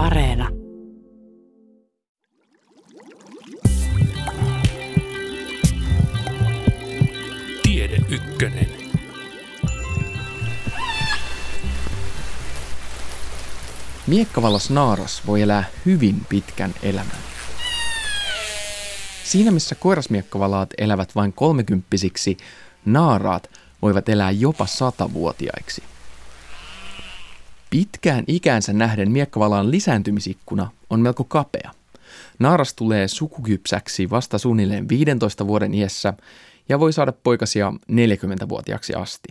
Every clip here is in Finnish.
Areena. Tiede Ykkönen. Miekkavallas naaras voi elää hyvin pitkän elämän. Siinä missä koirasmiekkavalaat elävät vain kolmekymppisiksi, naaraat voivat elää jopa satavuotiaiksi. Pitkään ikäänsä nähden miekkavalaan lisääntymisikkuna on melko kapea. Naaras tulee sukukypsäksi vasta suunnilleen 15 vuoden iässä ja voi saada poikasia 40-vuotiaaksi asti.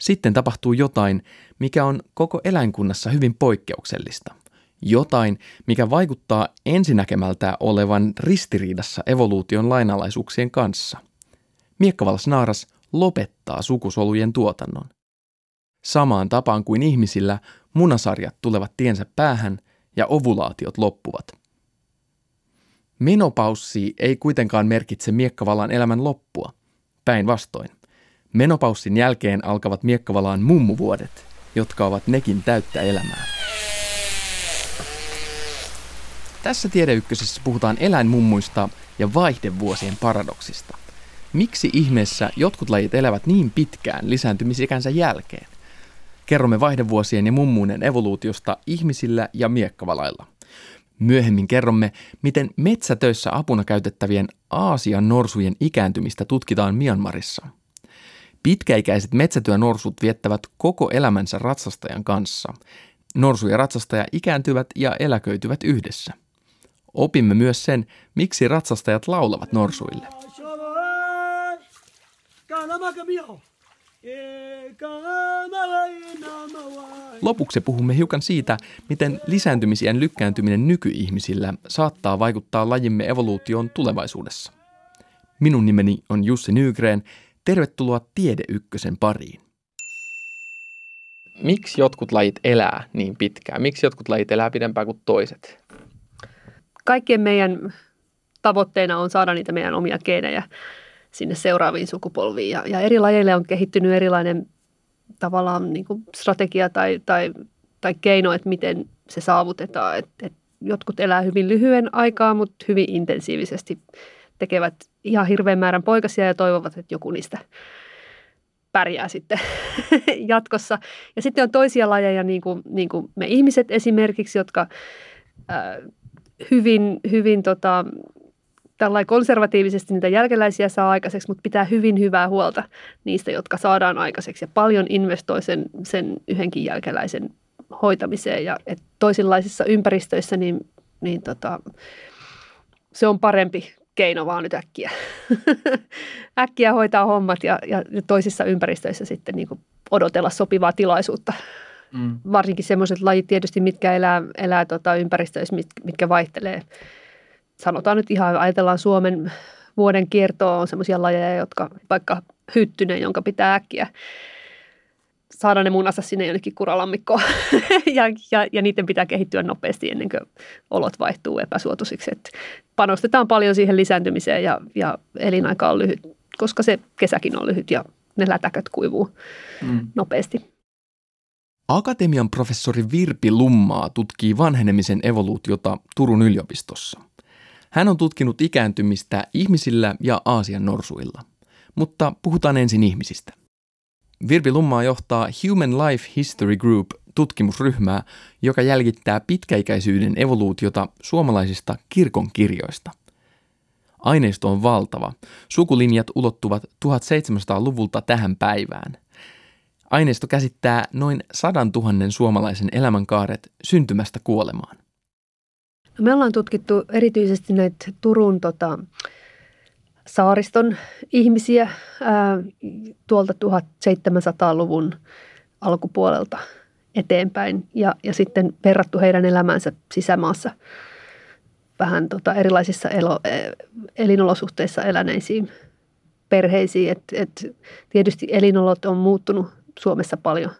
Sitten tapahtuu jotain, mikä on koko eläinkunnassa hyvin poikkeuksellista. Jotain, mikä vaikuttaa ensinäkemältä olevan ristiriidassa evoluution lainalaisuuksien kanssa. Miekkavallas naaras lopettaa sukusolujen tuotannon. Samaan tapaan kuin ihmisillä, munasarjat tulevat tiensä päähän ja ovulaatiot loppuvat. Menopaussi ei kuitenkaan merkitse miekkavalan elämän loppua. Päinvastoin. Menopaussin jälkeen alkavat miekkavalaan mummuvuodet, jotka ovat nekin täyttä elämää. Tässä tiedeykkösessä puhutaan eläinmummuista ja vaihdevuosien paradoksista. Miksi ihmeessä jotkut lajit elävät niin pitkään lisääntymisikänsä jälkeen? Kerromme vaihdevuosien ja mummuinen evoluutiosta ihmisillä ja miekkavalailla. Myöhemmin kerromme, miten metsätöissä apuna käytettävien Aasian norsujen ikääntymistä tutkitaan Myanmarissa. Pitkäikäiset metsätyönorsut viettävät koko elämänsä ratsastajan kanssa. Norsu ja ratsastaja ikääntyvät ja eläköityvät yhdessä. Opimme myös sen, miksi ratsastajat laulavat norsuille. Lopuksi puhumme hiukan siitä, miten lisääntymisien lykkääntyminen nykyihmisillä saattaa vaikuttaa lajimme evoluutioon tulevaisuudessa. Minun nimeni on Jussi Nygren. Tervetuloa Tiede Ykkösen pariin. Miksi jotkut lajit elää niin pitkään? Miksi jotkut lajit elää pidempään kuin toiset? Kaikkien meidän tavoitteena on saada niitä meidän omia geenejä sinne seuraaviin sukupolviin. Ja, ja eri lajeille on kehittynyt erilainen tavallaan niin kuin strategia tai, tai, tai keino, että miten se saavutetaan. Et, et jotkut elää hyvin lyhyen aikaa, mutta hyvin intensiivisesti tekevät ihan hirveän määrän poikasia ja toivovat, että joku niistä pärjää sitten jatkossa. Ja sitten on toisia lajeja, niin kuin, niin kuin me ihmiset esimerkiksi, jotka äh, hyvin, hyvin tota, tällainen konservatiivisesti niitä jälkeläisiä saa aikaiseksi, mutta pitää hyvin hyvää huolta niistä, jotka saadaan aikaiseksi ja paljon investoi sen, sen yhdenkin jälkeläisen hoitamiseen ja et toisenlaisissa ympäristöissä niin, niin tota, se on parempi keino vaan nyt äkkiä. äkkiä hoitaa hommat ja, ja toisissa ympäristöissä sitten niin odotella sopivaa tilaisuutta. Mm. Varsinkin sellaiset lajit tietysti, mitkä elää, elää tota ympäristöissä, mit, mitkä vaihtelee sanotaan nyt ihan, ajatellaan Suomen vuoden kiertoa, on semmoisia lajeja, jotka vaikka hyttynen, jonka pitää äkkiä saada ne munansa sinne jonnekin kuralammikkoon. ja, ja, ja niiden pitää kehittyä nopeasti ennen kuin olot vaihtuu epäsuotuisiksi. Et panostetaan paljon siihen lisääntymiseen ja, ja elinaika on lyhyt, koska se kesäkin on lyhyt ja ne lätäköt kuivuu mm. nopeasti. Akatemian professori Virpi Lummaa tutkii vanhenemisen evoluutiota Turun yliopistossa – hän on tutkinut ikääntymistä ihmisillä ja Aasian norsuilla. Mutta puhutaan ensin ihmisistä. Virpi Lummaa johtaa Human Life History Group tutkimusryhmää, joka jäljittää pitkäikäisyyden evoluutiota suomalaisista kirkon kirjoista. Aineisto on valtava. Sukulinjat ulottuvat 1700-luvulta tähän päivään. Aineisto käsittää noin sadan tuhannen suomalaisen elämänkaaret syntymästä kuolemaan. No me ollaan tutkittu erityisesti näitä Turun tota, saariston ihmisiä ää, tuolta 1700-luvun alkupuolelta eteenpäin ja, ja sitten verrattu heidän elämänsä sisämaassa vähän tota erilaisissa elo, e, elinolosuhteissa eläneisiin perheisiin. Et, et tietysti elinolot on muuttunut Suomessa paljon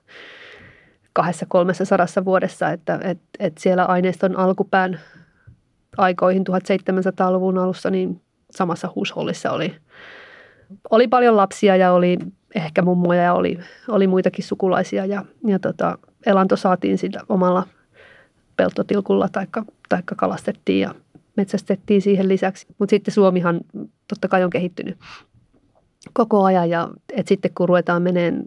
kahdessa kolmessa sadassa vuodessa, että et, et siellä aineiston alkupään aikoihin 1700-luvun alussa, niin samassa huushollissa oli, oli paljon lapsia ja oli ehkä mummoja ja oli, oli muitakin sukulaisia ja, ja tota, elanto saatiin sillä omalla peltotilkulla tai taikka kalastettiin ja metsästettiin siihen lisäksi. Mutta sitten Suomihan totta kai on kehittynyt koko ajan ja et sitten kun ruvetaan meneen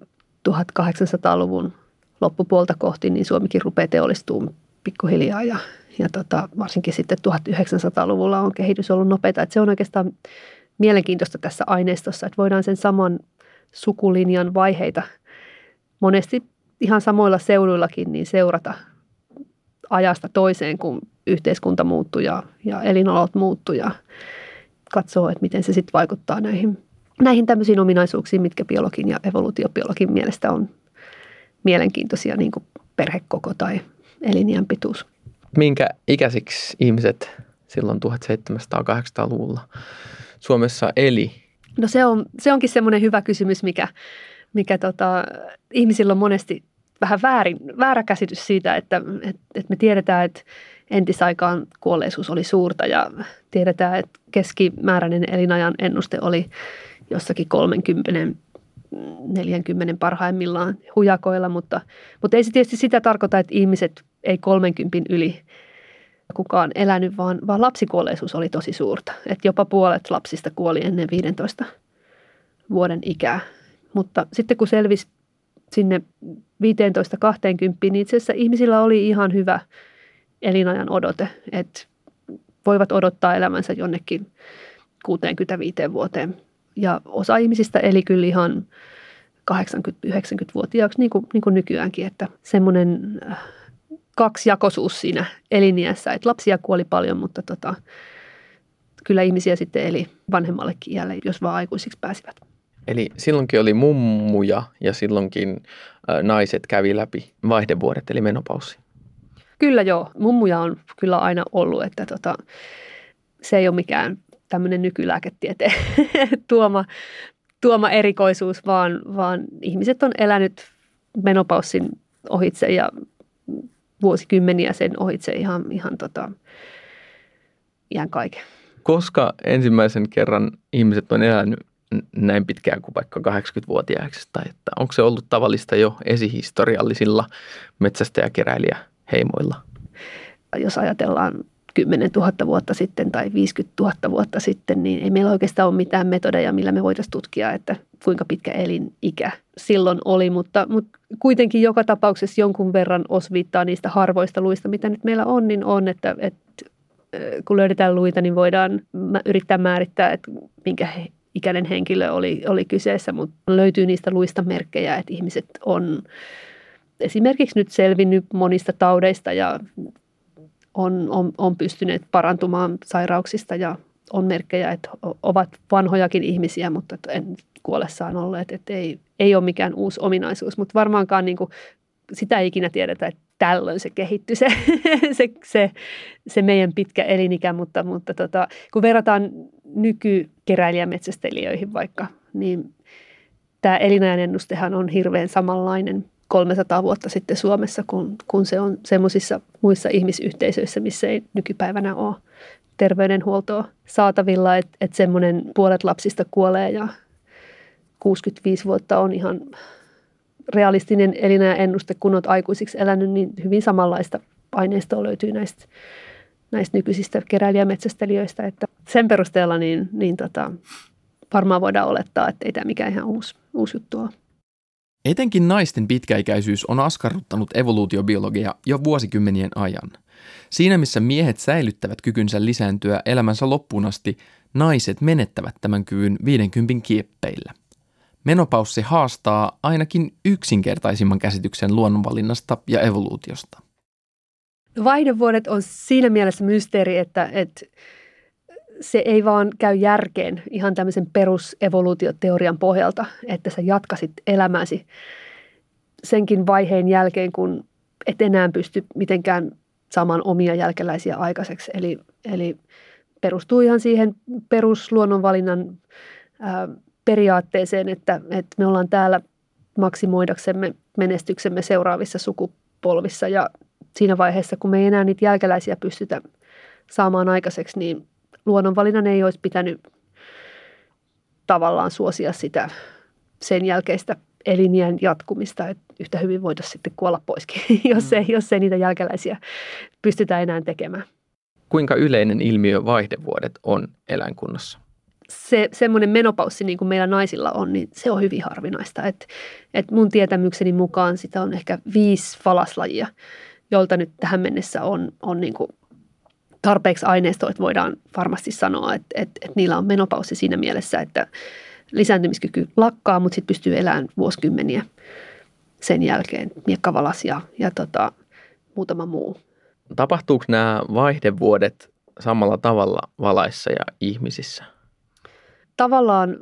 1800-luvun loppupuolta kohti, niin Suomikin rupeaa teollistumaan pikkuhiljaa ja, ja tota, varsinkin sitten 1900-luvulla on kehitys ollut nopeata. Et se on oikeastaan mielenkiintoista tässä aineistossa, että voidaan sen saman sukulinjan vaiheita monesti ihan samoilla seuduillakin niin seurata ajasta toiseen, kun yhteiskunta muuttuu ja, ja elinolot muuttuu ja katsoo, että miten se sitten vaikuttaa näihin, näihin tämmöisiin ominaisuuksiin, mitkä biologin ja evoluutiobiologin mielestä on mielenkiintoisia, niin kuin perhekoko tai eliniän pituus. Minkä ikäisiksi ihmiset silloin 1700-1800-luvulla Suomessa eli? No se, on, se onkin semmoinen hyvä kysymys, mikä, mikä tota, ihmisillä on monesti vähän väärin, väärä käsitys siitä, että, että, että me tiedetään, että entisaikaan kuolleisuus oli suurta ja tiedetään, että keskimääräinen elinajan ennuste oli jossakin 30 40 parhaimmillaan hujakoilla, mutta, mutta ei se tietysti sitä tarkoita, että ihmiset ei 30 yli kukaan elänyt, vaan, vaan lapsikuolleisuus oli tosi suurta. Että jopa puolet lapsista kuoli ennen 15 vuoden ikää. Mutta sitten kun selvisi sinne 15-20, niin itse asiassa ihmisillä oli ihan hyvä elinajan odote, että voivat odottaa elämänsä jonnekin 65 vuoteen. Ja osa ihmisistä eli kyllä ihan 80-90-vuotiaaksi, niin kuin, niin kuin nykyäänkin, että semmoinen äh, kaksijakoisuus siinä eliniässä, että lapsia kuoli paljon, mutta tota, kyllä ihmisiä sitten eli vanhemmallekin iälle, jos vaan aikuisiksi pääsivät. Eli silloinkin oli mummuja ja silloinkin naiset kävi läpi vaihdevuodet eli menopaussi. Kyllä joo, mummuja on kyllä aina ollut, että tota, se ei ole mikään tämmöinen nykylääketieteen tuoma, tuoma erikoisuus, vaan, vaan ihmiset on elänyt menopaussin ohitse ja vuosikymmeniä sen ohitse ihan, ihan tota, ihan kaiken. Koska ensimmäisen kerran ihmiset on elänyt näin pitkään kuin vaikka 80-vuotiaaksi, tai että onko se ollut tavallista jo esihistoriallisilla metsästäjäkeräilijä heimoilla? Jos ajatellaan 10 000 vuotta sitten tai 50 000 vuotta sitten, niin ei meillä oikeastaan ole mitään metodeja, millä me voitaisiin tutkia, että kuinka pitkä elinikä silloin oli, mutta, mutta kuitenkin joka tapauksessa jonkun verran osviittaa niistä harvoista luista, mitä nyt meillä on, niin on, että, että kun löydetään luita, niin voidaan yrittää määrittää, että minkä ikäinen henkilö oli, oli kyseessä, mutta löytyy niistä luista merkkejä, että ihmiset on esimerkiksi nyt selvinnyt monista taudeista ja on, on, on pystyneet parantumaan sairauksista ja on merkkejä, että ovat vanhojakin ihmisiä, mutta en kuollessaan olleet, että ei, ei ole mikään uusi ominaisuus, mutta varmaankaan niin kuin, sitä ei ikinä tiedetä, että tällöin se kehittyi se, se, se, se meidän pitkä elinikä, mutta, mutta tota, kun verrataan nykykeräilijämetsästelijöihin vaikka, niin tämä elinajan ennustehan on hirveän samanlainen 300 vuotta sitten Suomessa, kun, kun se on semmoisissa muissa ihmisyhteisöissä, missä ei nykypäivänä ole terveydenhuoltoa saatavilla, että et semmoinen puolet lapsista kuolee ja 65 vuotta on ihan realistinen elinajan ennuste, kun olet aikuisiksi elänyt, niin hyvin samanlaista aineistoa löytyy näistä, näistä nykyisistä keräilijämetsästelijöistä, että sen perusteella niin, niin tota, varmaan voidaan olettaa, että ei tämä mikään ihan uusi, uusi juttu ole. Etenkin naisten pitkäikäisyys on askarruttanut evoluutiobiologia jo vuosikymmenien ajan. Siinä missä miehet säilyttävät kykynsä lisääntyä elämänsä loppuun asti, naiset menettävät tämän kyvyn 50 kieppeillä. Menopaussi haastaa ainakin yksinkertaisimman käsityksen luonnonvalinnasta ja evoluutiosta. Vaihdevuodet on siinä mielessä mysteeri, että, että se ei vaan käy järkeen ihan tämmöisen perusevoluutioteorian pohjalta, että sä jatkasit elämäsi senkin vaiheen jälkeen, kun et enää pysty mitenkään saamaan omia jälkeläisiä aikaiseksi. Eli, eli perustuu ihan siihen perusluonnonvalinnan ää, periaatteeseen, että, että me ollaan täällä maksimoidaksemme menestyksemme seuraavissa sukupolvissa ja siinä vaiheessa, kun me ei enää niitä jälkeläisiä pystytä saamaan aikaiseksi, niin luonnonvalinnan ei olisi pitänyt tavallaan suosia sitä sen jälkeistä elinjään jatkumista, että yhtä hyvin voitaisiin sitten kuolla poiskin, jos, ei, jos ei niitä jälkeläisiä pystytä enää tekemään. Kuinka yleinen ilmiö vaihdevuodet on eläinkunnassa? se semmoinen menopaussi, niin kuin meillä naisilla on, niin se on hyvin harvinaista. Et, et mun tietämykseni mukaan sitä on ehkä viisi falaslajia, jolta nyt tähän mennessä on, on niin kuin tarpeeksi aineistoa, että voidaan varmasti sanoa, että, että, että niillä on menopaussi siinä mielessä, että lisääntymiskyky lakkaa, mutta sitten pystyy elämään vuosikymmeniä sen jälkeen. Miekkavalas ja, ja tota, muutama muu. Tapahtuuko nämä vaihdevuodet samalla tavalla valaissa ja ihmisissä? Tavallaan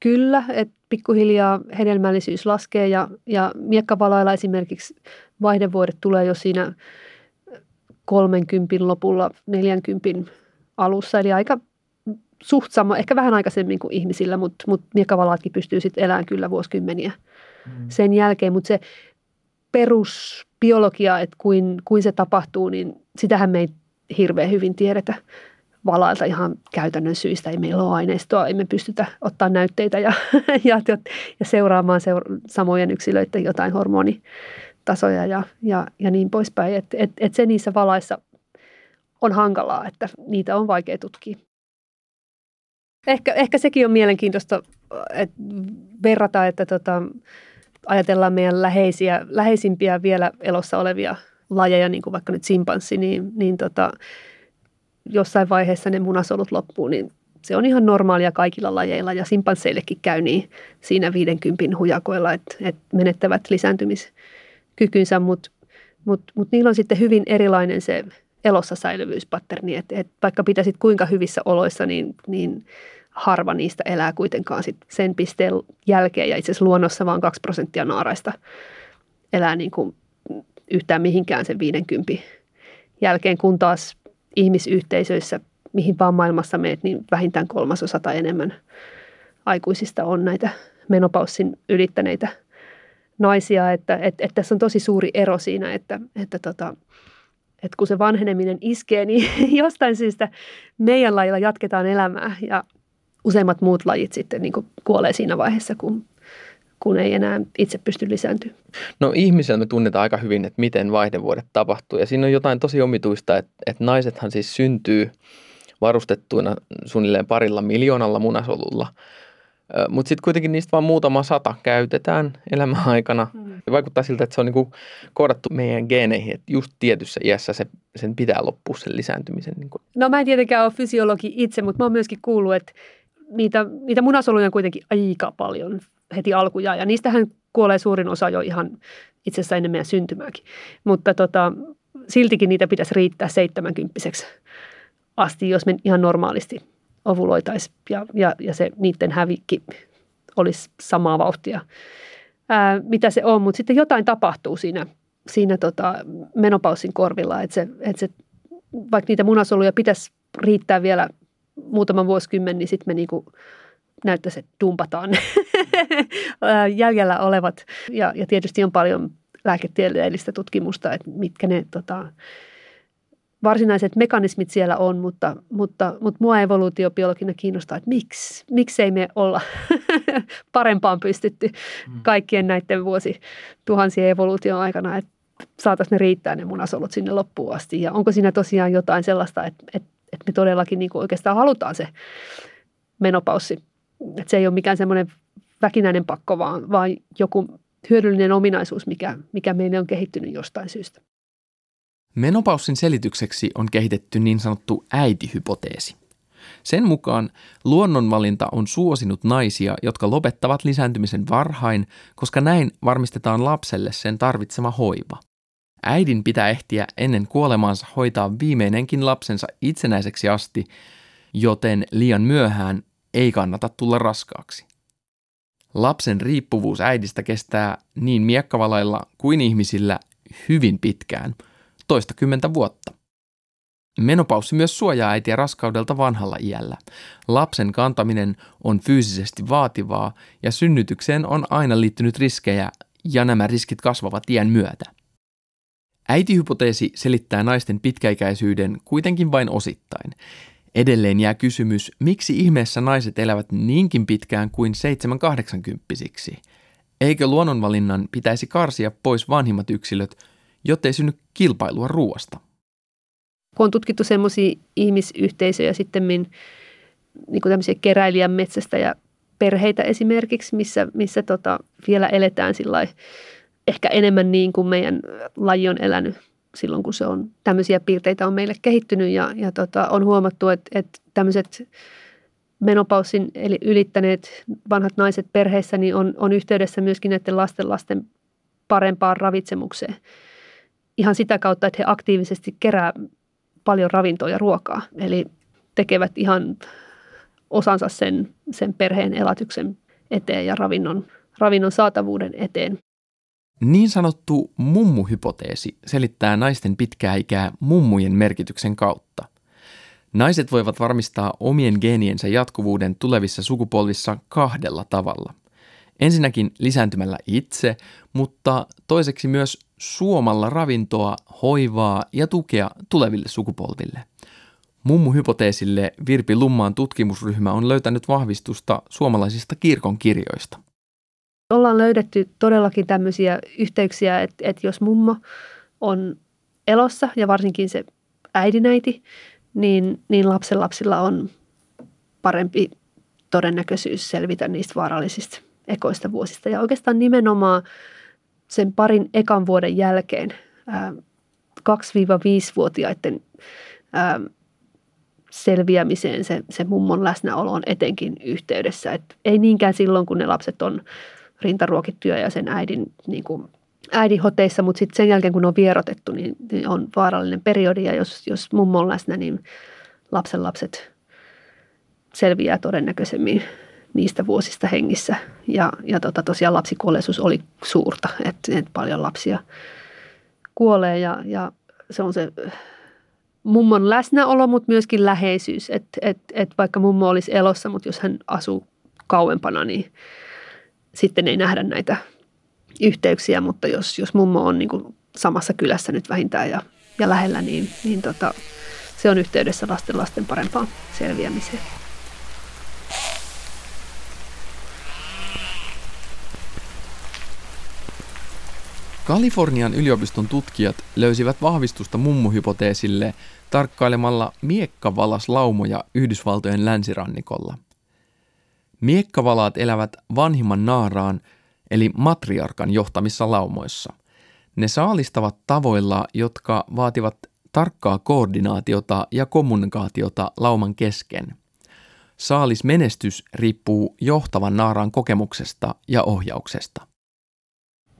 kyllä, että pikkuhiljaa hedelmällisyys laskee ja, ja miekkavalailla esimerkiksi vaihdevuodet tulee jo siinä 30 lopulla, 40 alussa, eli aika suht sama, ehkä vähän aikaisemmin kuin ihmisillä, mutta, mutta miekkavalaatkin pystyy sitten elämään kyllä vuosikymmeniä mm. sen jälkeen, mutta se perusbiologia, että kuin, kuin se tapahtuu, niin sitähän me ei hirveän hyvin tiedetä valailta ihan käytännön syistä. Ei meillä ole aineistoa, ei me pystytä ottaa näytteitä ja, ja, ja seuraamaan seura- samojen yksilöiden jotain hormonitasoja ja, ja, ja niin poispäin. Et, et, et se niissä valaissa on hankalaa, että niitä on vaikea tutkia. Ehkä, ehkä sekin on mielenkiintoista että verrata, että tota, ajatellaan meidän läheisiä, läheisimpiä vielä elossa olevia lajeja, niin kuin vaikka nyt simpanssi, niin, niin tota, jossain vaiheessa ne munasolut loppuu, niin se on ihan normaalia kaikilla lajeilla ja simpansseillekin käy niin siinä 50 hujakoilla, että, että menettävät lisääntymiskykynsä, mutta mut, mut niillä on sitten hyvin erilainen se elossa säilyvyyspatterni, että, että vaikka pitäisit kuinka hyvissä oloissa, niin, niin harva niistä elää kuitenkaan sit sen pisteen jälkeen ja itse asiassa luonnossa vain 2 prosenttia naaraista elää niin kuin yhtään mihinkään sen 50 jälkeen, kun taas ihmisyhteisöissä, mihin vaan maailmassa meet, niin vähintään kolmasosa tai enemmän aikuisista on näitä menopaussin ylittäneitä naisia, että, että, että tässä on tosi suuri ero siinä, että, että, tota, että kun se vanheneminen iskee, niin jostain syystä meidän lajilla jatketaan elämää ja useimmat muut lajit sitten niin kuolee siinä vaiheessa, kun kun ei enää itse pysty lisääntymään. No ihmisellä me tunnetaan aika hyvin, että miten vaihdevuodet tapahtuu. Ja siinä on jotain tosi omituista, että, että naisethan siis syntyy varustettuina suunnilleen parilla miljoonalla munasolulla. Mutta sitten kuitenkin niistä vain muutama sata käytetään elämän aikana. Mm. Vaikuttaa siltä, että se on niinku koodattu meidän geeneihin, että just tietyssä iässä se, sen pitää loppua sen lisääntymisen. Niinku. No mä en tietenkään ole fysiologi itse, mutta mä oon myöskin kuullut, että niitä, niitä munasoluja on kuitenkin aika paljon heti alkujaan. Ja niistähän kuolee suurin osa jo ihan itse asiassa ennen meidän syntymääkin. Mutta tota, siltikin niitä pitäisi riittää 70 asti, jos me ihan normaalisti ovuloitaisiin ja, ja, ja se niiden hävikki olisi samaa vauhtia, ää, mitä se on. Mutta sitten jotain tapahtuu siinä, siinä tota menopausin korvilla, että se, että se, vaikka niitä munasoluja pitäisi riittää vielä muutaman vuosikymmen, niin sitten me niinku näyttäisi, että dumpataan jäljellä olevat. Ja, ja tietysti on paljon lääketieteellistä tutkimusta, että mitkä ne tota, varsinaiset mekanismit siellä on, mutta, mutta, mutta mua evoluutiobiologina kiinnostaa, että miksi, miksi ei me olla parempaan pystytty mm. kaikkien näiden vuosi tuhansien evoluution aikana, että saataisiin ne riittää ne munasolut sinne loppuun asti. Ja onko siinä tosiaan jotain sellaista, että, että, että me todellakin niin kuin oikeastaan halutaan se menopaussi että se ei ole mikään semmoinen väkinäinen pakko, vaan, vaan joku hyödyllinen ominaisuus, mikä, mikä meille on kehittynyt jostain syystä. Menopaussin selitykseksi on kehitetty niin sanottu äitihypoteesi. Sen mukaan luonnonvalinta on suosinut naisia, jotka lopettavat lisääntymisen varhain, koska näin varmistetaan lapselle sen tarvitsema hoiva. Äidin pitää ehtiä ennen kuolemaansa hoitaa viimeinenkin lapsensa itsenäiseksi asti, joten liian myöhään ei kannata tulla raskaaksi. Lapsen riippuvuus äidistä kestää niin miekkavalailla kuin ihmisillä hyvin pitkään, toista kymmentä vuotta. Menopaussi myös suojaa äitiä raskaudelta vanhalla iällä. Lapsen kantaminen on fyysisesti vaativaa ja synnytykseen on aina liittynyt riskejä ja nämä riskit kasvavat iän myötä. Äitihypoteesi selittää naisten pitkäikäisyyden kuitenkin vain osittain. Edelleen jää kysymys, miksi ihmeessä naiset elävät niinkin pitkään kuin 7-80 Eikö luonnonvalinnan pitäisi karsia pois vanhimmat yksilöt, jottei synny kilpailua ruoasta? Kun on tutkittu semmoisia ihmisyhteisöjä sitten, niin kuin tämmöisiä keräilijän metsästä ja perheitä esimerkiksi, missä, missä tota, vielä eletään sillä ehkä enemmän niin kuin meidän laji on elänyt silloin, kun se on tämmöisiä piirteitä on meille kehittynyt ja, ja tota, on huomattu, että, että tämmöiset menopaussin eli ylittäneet vanhat naiset perheissä niin on, on yhteydessä myöskin näiden lasten lasten parempaan ravitsemukseen. Ihan sitä kautta, että he aktiivisesti kerää paljon ravintoa ja ruokaa. Eli tekevät ihan osansa sen, sen perheen elätyksen eteen ja ravinnon, ravinnon saatavuuden eteen. Niin sanottu mummuhypoteesi selittää naisten pitkää ikää mummujen merkityksen kautta. Naiset voivat varmistaa omien geeniensä jatkuvuuden tulevissa sukupolvissa kahdella tavalla. Ensinnäkin lisääntymällä itse, mutta toiseksi myös suomalla ravintoa, hoivaa ja tukea tuleville sukupolville. Mummuhypoteesille Virpi Lummaan tutkimusryhmä on löytänyt vahvistusta suomalaisista kirkon kirjoista. Ollaan löydetty todellakin tämmöisiä yhteyksiä, että, että jos mummo on elossa ja varsinkin se äidinäiti, niin, niin lapsen lapsilla on parempi todennäköisyys selvitä niistä vaarallisista ekoista vuosista. Ja oikeastaan nimenomaan sen parin ekan vuoden jälkeen 2-5-vuotiaiden ää, selviämiseen se, se mummon läsnäolo on etenkin yhteydessä. Et ei niinkään silloin, kun ne lapset on rintaruokittuja ja sen äidin niin kuin äidinhoteissa, mutta sitten sen jälkeen, kun ne on vierotettu, niin, niin on vaarallinen periodi. Ja jos, jos mummo on läsnä, niin lapsen lapset selviää todennäköisemmin niistä vuosista hengissä. Ja, ja tota, tosiaan lapsikuolleisuus oli suurta, että et paljon lapsia kuolee ja, ja se on se mummon läsnäolo, mutta myöskin läheisyys. Että et, et vaikka mummo olisi elossa, mutta jos hän asuu kauempana, niin sitten ei nähdä näitä yhteyksiä, mutta jos, jos mummo on niin samassa kylässä nyt vähintään ja, ja lähellä, niin, niin tota, se on yhteydessä lasten lasten parempaan selviämiseen. Kalifornian yliopiston tutkijat löysivät vahvistusta mummuhypoteesille tarkkailemalla miekkavalaslaumoja Yhdysvaltojen länsirannikolla. Miekkavalaat elävät vanhimman naaraan eli matriarkan johtamissa laumoissa. Ne saalistavat tavoilla, jotka vaativat tarkkaa koordinaatiota ja kommunikaatiota lauman kesken. Saalismenestys riippuu johtavan naaraan kokemuksesta ja ohjauksesta.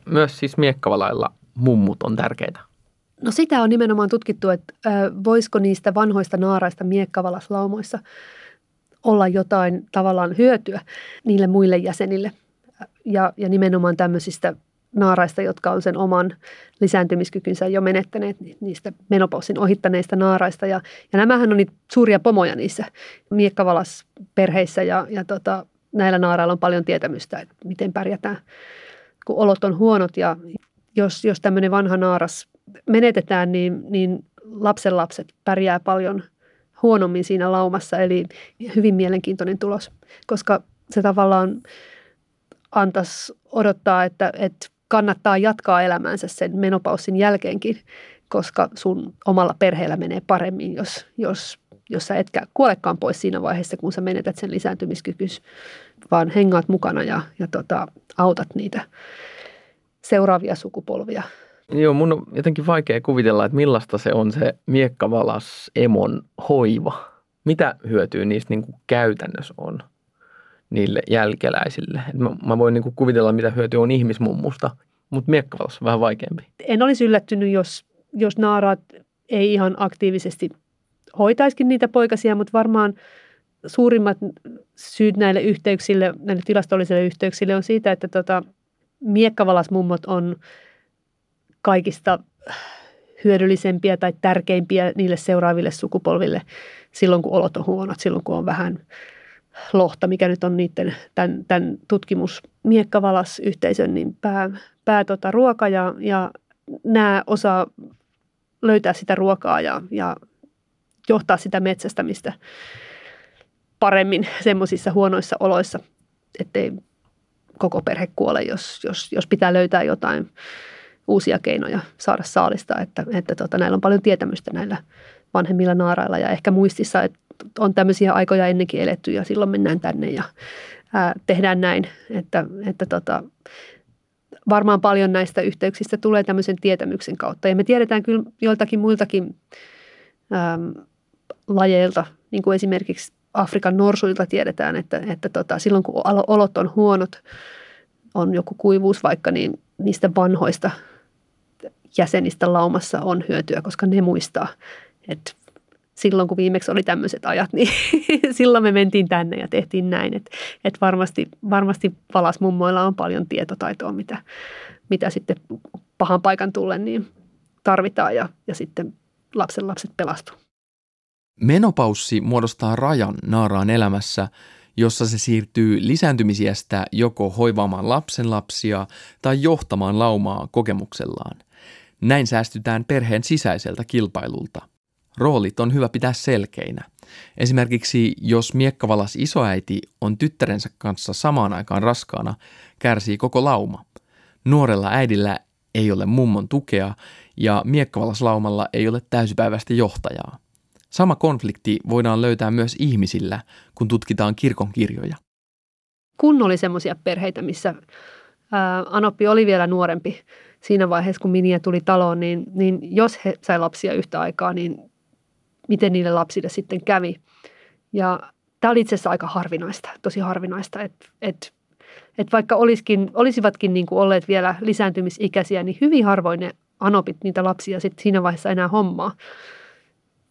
Myös siis miekkavalailla mummut on tärkeitä. No sitä on nimenomaan tutkittu, että voisiko niistä vanhoista naaraista miekkavalaslaumoissa olla jotain tavallaan hyötyä niille muille jäsenille – ja, ja nimenomaan tämmöisistä naaraista, jotka on sen oman lisääntymiskykynsä jo menettäneet niistä menopausin ohittaneista naaraista. Ja, ja nämähän on niitä suuria pomoja niissä miekkavalasperheissä ja, ja tota, näillä naarailla on paljon tietämystä, että miten pärjätään, kun olot on huonot ja jos, jos tämmöinen vanha naaras menetetään, niin, niin lapsenlapset pärjää paljon huonommin siinä laumassa. Eli hyvin mielenkiintoinen tulos, koska se tavallaan antaisi odottaa, että, että kannattaa jatkaa elämäänsä sen menopaussin jälkeenkin, koska sun omalla perheellä menee paremmin, jos, jos, jos sä etkä kuolekaan pois siinä vaiheessa, kun sä menetät sen lisääntymiskykys, vaan hengaat mukana ja, ja tota, autat niitä seuraavia sukupolvia. Joo, mun on jotenkin vaikea kuvitella, että millaista se on se miekkavalas emon hoiva. Mitä hyötyä niistä niin kuin käytännössä on? niille jälkeläisille. Et mä, mä voin niinku kuvitella, mitä hyötyä on ihmismummusta, mutta miekkavalossa on vähän vaikeampi. En olisi yllättynyt, jos, jos naaraat ei ihan aktiivisesti hoitaisikin niitä poikasia, mutta varmaan suurimmat syyt näille yhteyksille, näille tilastollisille yhteyksille on siitä, että tota, miekkavalasmummot on kaikista hyödyllisempiä tai tärkeimpiä niille seuraaville sukupolville silloin, kun olot on huonot, silloin kun on vähän lohta, mikä nyt on niiden tämän, tämän tutkimus miekkavalas-yhteisön niin pää, pää tota, ruoka ja, ja nämä osaa löytää sitä ruokaa ja, ja johtaa sitä metsästämistä paremmin semmoisissa huonoissa oloissa, ettei koko perhe kuole, jos, jos, jos pitää löytää jotain uusia keinoja saada saalista, että, että tota, näillä on paljon tietämystä näillä vanhemmilla naarailla ja ehkä muistissa, että on tämmöisiä aikoja ennenkin eletty ja silloin mennään tänne ja ää, tehdään näin, että, että tota, varmaan paljon näistä yhteyksistä tulee tämmöisen tietämyksen kautta. Ja me tiedetään kyllä joiltakin muiltakin äm, lajeilta, niin kuin esimerkiksi Afrikan norsuilta tiedetään, että, että tota, silloin kun olot on huonot, on joku kuivuus vaikka, niin niistä vanhoista jäsenistä laumassa on hyötyä, koska ne muistaa, että silloin kun viimeksi oli tämmöiset ajat, niin silloin me mentiin tänne ja tehtiin näin. Että et varmasti, varmasti palasmummoilla on paljon tietotaitoa, mitä, mitä sitten pahan paikan tullen niin tarvitaan ja, ja sitten lapsen lapset pelastuu. Menopaussi muodostaa rajan naaraan elämässä, jossa se siirtyy lisääntymisiästä joko hoivaamaan lapsen lapsia tai johtamaan laumaa kokemuksellaan. Näin säästytään perheen sisäiseltä kilpailulta – Roolit on hyvä pitää selkeinä. Esimerkiksi jos miekkavalas isoäiti on tyttärensä kanssa samaan aikaan raskaana, kärsii koko lauma. Nuorella äidillä ei ole mummon tukea ja miekkavallaslaumalla ei ole täysipäiväistä johtajaa. Sama konflikti voidaan löytää myös ihmisillä, kun tutkitaan kirkon kirjoja. Kun oli semmoisia perheitä, missä Anoppi oli vielä nuorempi siinä vaiheessa, kun Miniä tuli taloon, niin, niin jos he sai lapsia yhtä aikaa, niin miten niille lapsille sitten kävi. Ja tämä oli itse asiassa aika harvinaista, tosi harvinaista, että, että, että vaikka olisikin, olisivatkin niin kuin olleet vielä lisääntymisikäisiä, niin hyvin harvoin ne anopit niitä lapsia sitten siinä vaiheessa enää hommaa,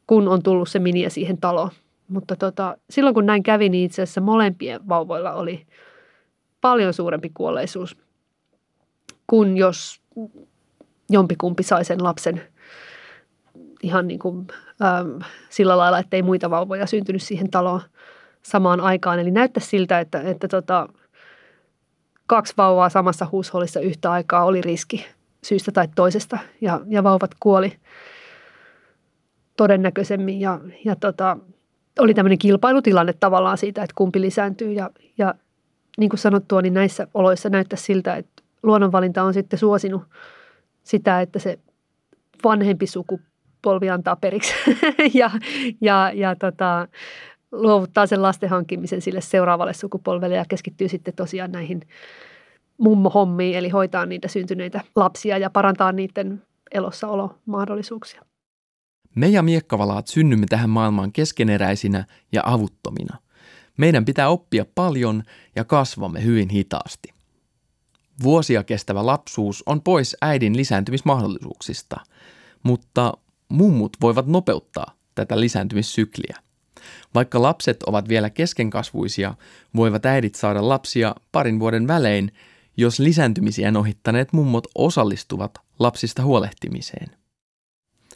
kun on tullut se miniä siihen taloon. Mutta tota, silloin kun näin kävi, niin itse asiassa molempien vauvoilla oli paljon suurempi kuolleisuus kuin jos jompikumpi sai sen lapsen ihan niin kuin, äm, sillä lailla, että ei muita vauvoja syntynyt siihen taloon samaan aikaan. Eli näyttää siltä, että, että tota, kaksi vauvaa samassa huushollissa yhtä aikaa oli riski syystä tai toisesta ja, ja vauvat kuoli todennäköisemmin ja, ja tota, oli tämmöinen kilpailutilanne tavallaan siitä, että kumpi lisääntyy ja, ja niin kuin sanottua, niin näissä oloissa näyttää siltä, että luonnonvalinta on sitten suosinut sitä, että se vanhempi suku sukupolvi antaa periksi ja, ja, ja tota, luovuttaa sen lasten hankkimisen sille seuraavalle sukupolvelle ja keskittyy sitten tosiaan näihin mummohommiin, eli hoitaa niitä syntyneitä lapsia ja parantaa niiden elossaolomahdollisuuksia. Me ja miekkavalaat synnymme tähän maailmaan keskeneräisinä ja avuttomina. Meidän pitää oppia paljon ja kasvamme hyvin hitaasti. Vuosia kestävä lapsuus on pois äidin lisääntymismahdollisuuksista, mutta mummut voivat nopeuttaa tätä lisääntymissykliä. Vaikka lapset ovat vielä keskenkasvuisia, voivat äidit saada lapsia parin vuoden välein, jos lisääntymisiä ohittaneet mummot osallistuvat lapsista huolehtimiseen.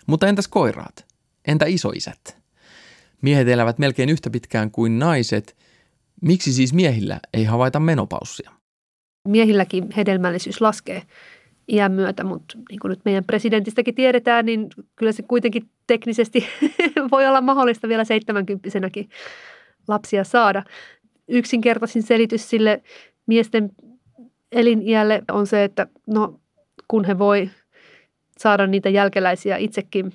Mutta entäs koiraat? Entä isoisät? Miehet elävät melkein yhtä pitkään kuin naiset. Miksi siis miehillä ei havaita menopaussia? Miehilläkin hedelmällisyys laskee iän myötä, mutta niin kuin nyt meidän presidentistäkin tiedetään, niin kyllä se kuitenkin teknisesti voi olla mahdollista vielä 70 lapsia saada. Yksinkertaisin selitys sille miesten eliniälle on se, että no, kun he voi saada niitä jälkeläisiä itsekin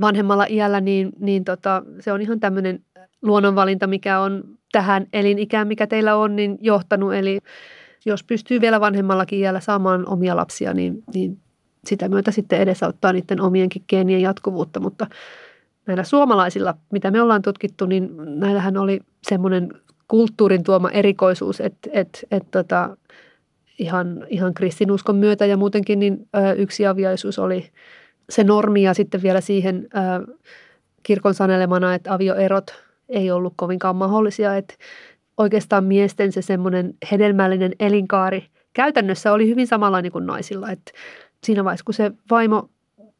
vanhemmalla iällä, niin, niin tota, se on ihan tämmöinen luonnonvalinta, mikä on tähän elinikään, mikä teillä on, niin johtanut. Eli jos pystyy vielä vanhemmallakin iällä saamaan omia lapsia, niin, niin sitä myötä sitten edesauttaa niiden omienkin geenien jatkuvuutta. Mutta näillä suomalaisilla, mitä me ollaan tutkittu, niin näillähän oli semmoinen kulttuurin tuoma erikoisuus, että, että, että tota, ihan, ihan kristinuskon myötä ja muutenkin niin yksi aviaisuus oli se normi ja sitten vielä siihen kirkon sanelemana, että avioerot ei ollut kovinkaan mahdollisia, että oikeastaan miesten se semmoinen hedelmällinen elinkaari käytännössä oli hyvin samanlainen kuin naisilla. Että siinä vaiheessa, kun se vaimo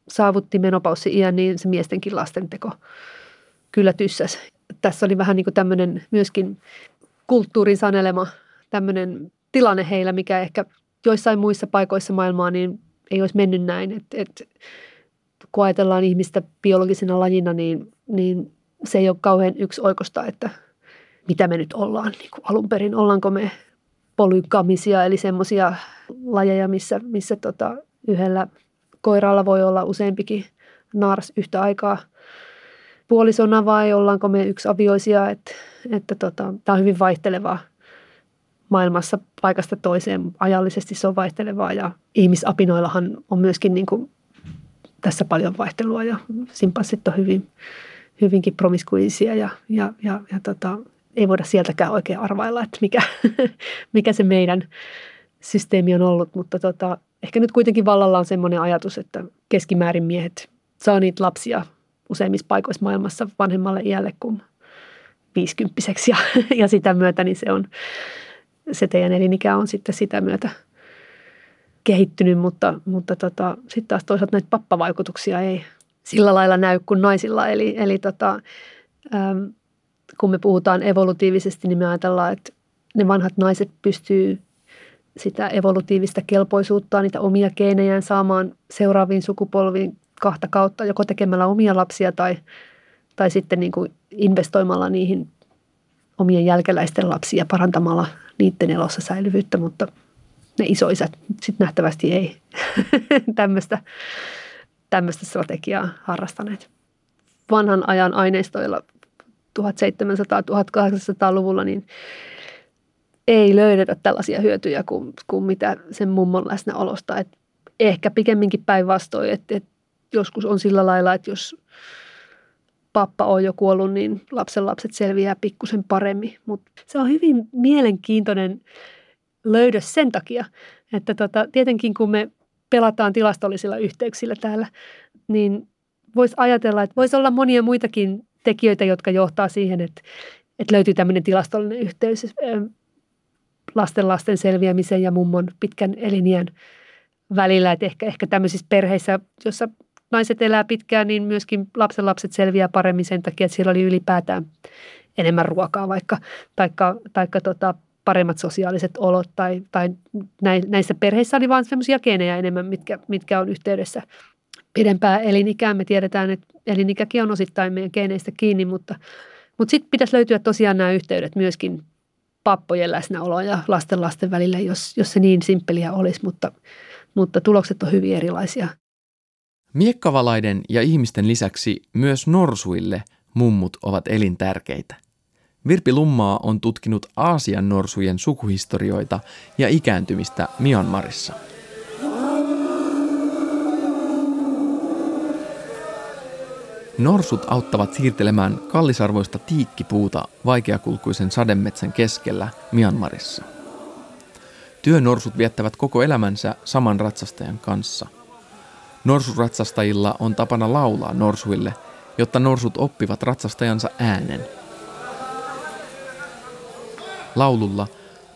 saavutti menopaussi-iän, niin se miestenkin lastenteko kyllä tyssäsi. Tässä oli vähän niin kuin tämmöinen myöskin kulttuurin sanelema tämmöinen tilanne heillä, mikä ehkä joissain muissa paikoissa maailmaa niin ei olisi mennyt näin. Et, et, kun ajatellaan ihmistä biologisena lajina, niin, niin se ei ole kauhean yksi oikosta, että mitä me nyt ollaan niin kuin alun perin. Ollaanko me polygamisia, eli semmoisia lajeja, missä, missä tota, yhdellä koiralla voi olla useampikin nars yhtä aikaa puolisona vai ollaanko me yksi avioisia, että, että tota, tämä on hyvin vaihtelevaa maailmassa paikasta toiseen. Ajallisesti se on vaihtelevaa ja ihmisapinoillahan on myöskin niin kuin tässä paljon vaihtelua ja simpanssit on hyvin, hyvinkin promiskuisia ja, ja, ja, ja tota, ei voida sieltäkään oikein arvailla, että mikä, mikä se meidän systeemi on ollut, mutta tota, ehkä nyt kuitenkin vallalla on semmoinen ajatus, että keskimäärin miehet saa niitä lapsia useimmissa paikoissa maailmassa vanhemmalle iälle kuin viisikymppiseksi ja, ja sitä myötä niin se on, se teidän elinikä on sitten sitä myötä kehittynyt, mutta, mutta tota, sitten taas toisaalta näitä pappavaikutuksia ei sillä lailla näy kuin naisilla. Eli, eli tota, äm, kun me puhutaan evolutiivisesti, niin me ajatellaan, että ne vanhat naiset pystyy sitä evolutiivista kelpoisuutta, niitä omia geenejään saamaan seuraaviin sukupolviin kahta kautta, joko tekemällä omia lapsia tai, tai sitten niin kuin investoimalla niihin omien jälkeläisten lapsia parantamalla niiden elossa säilyvyyttä, mutta ne isoisät sitten nähtävästi ei tämmöistä strategiaa harrastaneet. Vanhan ajan aineistoilla 1700-1800-luvulla niin ei löydetä tällaisia hyötyjä kuin, kuin mitä sen mummon läsnäolosta. Et ehkä pikemminkin päinvastoin, että et joskus on sillä lailla, että jos pappa on jo kuollut, niin lapsen lapset selviää pikkusen paremmin. Mutta se on hyvin mielenkiintoinen löydös sen takia, että tota, tietenkin kun me pelataan tilastollisilla yhteyksillä täällä, niin voisi ajatella, että voisi olla monia muitakin tekijöitä, jotka johtaa siihen, että, että löytyy tämmöinen tilastollinen yhteys lasten lasten selviämisen ja mummon pitkän elinjän välillä. Että ehkä, ehkä tämmöisissä perheissä, jossa naiset elää pitkään, niin myöskin lapsen lapset selviää paremmin sen takia, että siellä oli ylipäätään enemmän ruokaa vaikka, taikka, taikka tota, paremmat sosiaaliset olot tai, tai näissä perheissä oli vain sellaisia geenejä enemmän, mitkä, mitkä on yhteydessä pidempää elinikään. Me tiedetään, että elinikäkin on osittain meidän geeneistä kiinni, mutta, mutta sitten pitäisi löytyä tosiaan nämä yhteydet myöskin pappojen läsnäolo ja lasten lasten välillä, jos, jos se niin simppeliä olisi, mutta, mutta tulokset on hyvin erilaisia. Miekkavalaiden ja ihmisten lisäksi myös norsuille mummut ovat elintärkeitä. Virpi Lummaa on tutkinut Aasian norsujen sukuhistorioita ja ikääntymistä Myanmarissa. Norsut auttavat siirtelemään kallisarvoista tiikkipuuta vaikeakulkuisen sademetsän keskellä Myanmarissa. Työnorsut viettävät koko elämänsä saman ratsastajan kanssa. Norsuratsastajilla on tapana laulaa norsuille, jotta norsut oppivat ratsastajansa äänen – Laululla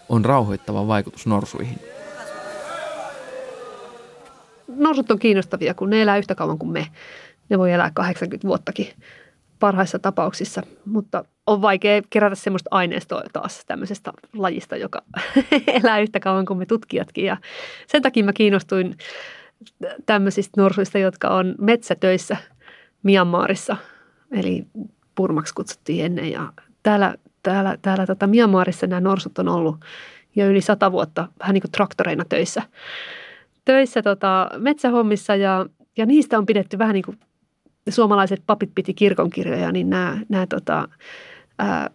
on rauhoittava vaikutus norsuihin. Norsut on kiinnostavia, kun ne elää yhtä kauan kuin me. Ne voi elää 80 vuottakin parhaissa tapauksissa, mutta on vaikea kerätä semmoista aineistoa taas tämmöisestä lajista, joka elää yhtä kauan kuin me tutkijatkin. Ja sen takia mä kiinnostuin tämmöisistä norsuista, jotka on metsätöissä Myanmarissa, eli Purmaksi kutsuttiin ennen. Ja täällä täällä, täällä tota Myanmarissa nämä norsut on ollut jo yli sata vuotta vähän niin kuin traktoreina töissä, töissä tota, metsähommissa ja, ja niistä on pidetty vähän niin kuin suomalaiset papit piti kirkonkirjoja, niin nämä, nämä tota, ää,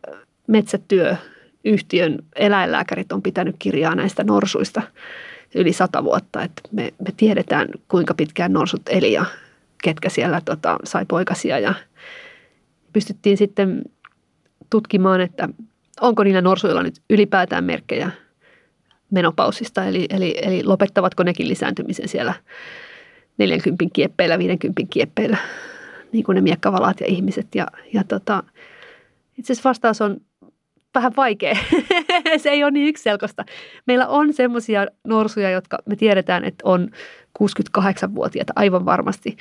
metsätyöyhtiön eläinlääkärit on pitänyt kirjaa näistä norsuista yli sata vuotta. Et me, me tiedetään, kuinka pitkään norsut eli ja ketkä siellä tota, sai poikasia ja pystyttiin sitten tutkimaan, että onko niillä norsuilla nyt ylipäätään merkkejä menopausista, eli, eli, eli lopettavatko nekin lisääntymisen siellä 40 kieppeillä, 50 kieppeillä, niin kuin ne miekkavalaat ja ihmiset. Ja, ja tota, itse asiassa vastaus on vähän vaikea. se ei ole niin ykselkosta. Meillä on semmoisia norsuja, jotka me tiedetään, että on 68-vuotiaita aivan varmasti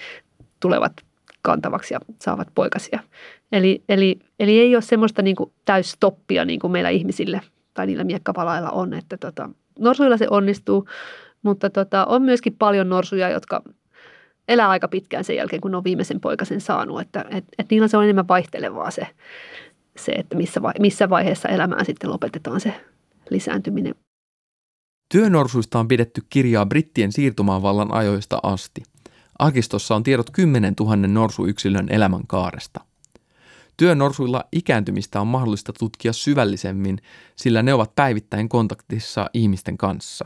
tulevat kantavaksi ja saavat poikasia. Eli, eli, eli ei ole semmoista niin kuin täysstoppia niin kuin meillä ihmisille tai niillä miekkapalailla on, että tota, norsuilla se onnistuu, mutta tota, on myöskin paljon norsuja, jotka elää aika pitkään sen jälkeen, kun on viimeisen poikasen saanut, että et, et niillä se on enemmän vaihtelevaa se, se että missä, vai, missä vaiheessa elämää sitten lopetetaan se lisääntyminen. Työnorsuista on pidetty kirjaa brittien siirtomaavallan ajoista asti. Arkistossa on tiedot 10 000 norsuyksilön elämän kaaresta. Työnorsuilla ikääntymistä on mahdollista tutkia syvällisemmin, sillä ne ovat päivittäin kontaktissa ihmisten kanssa.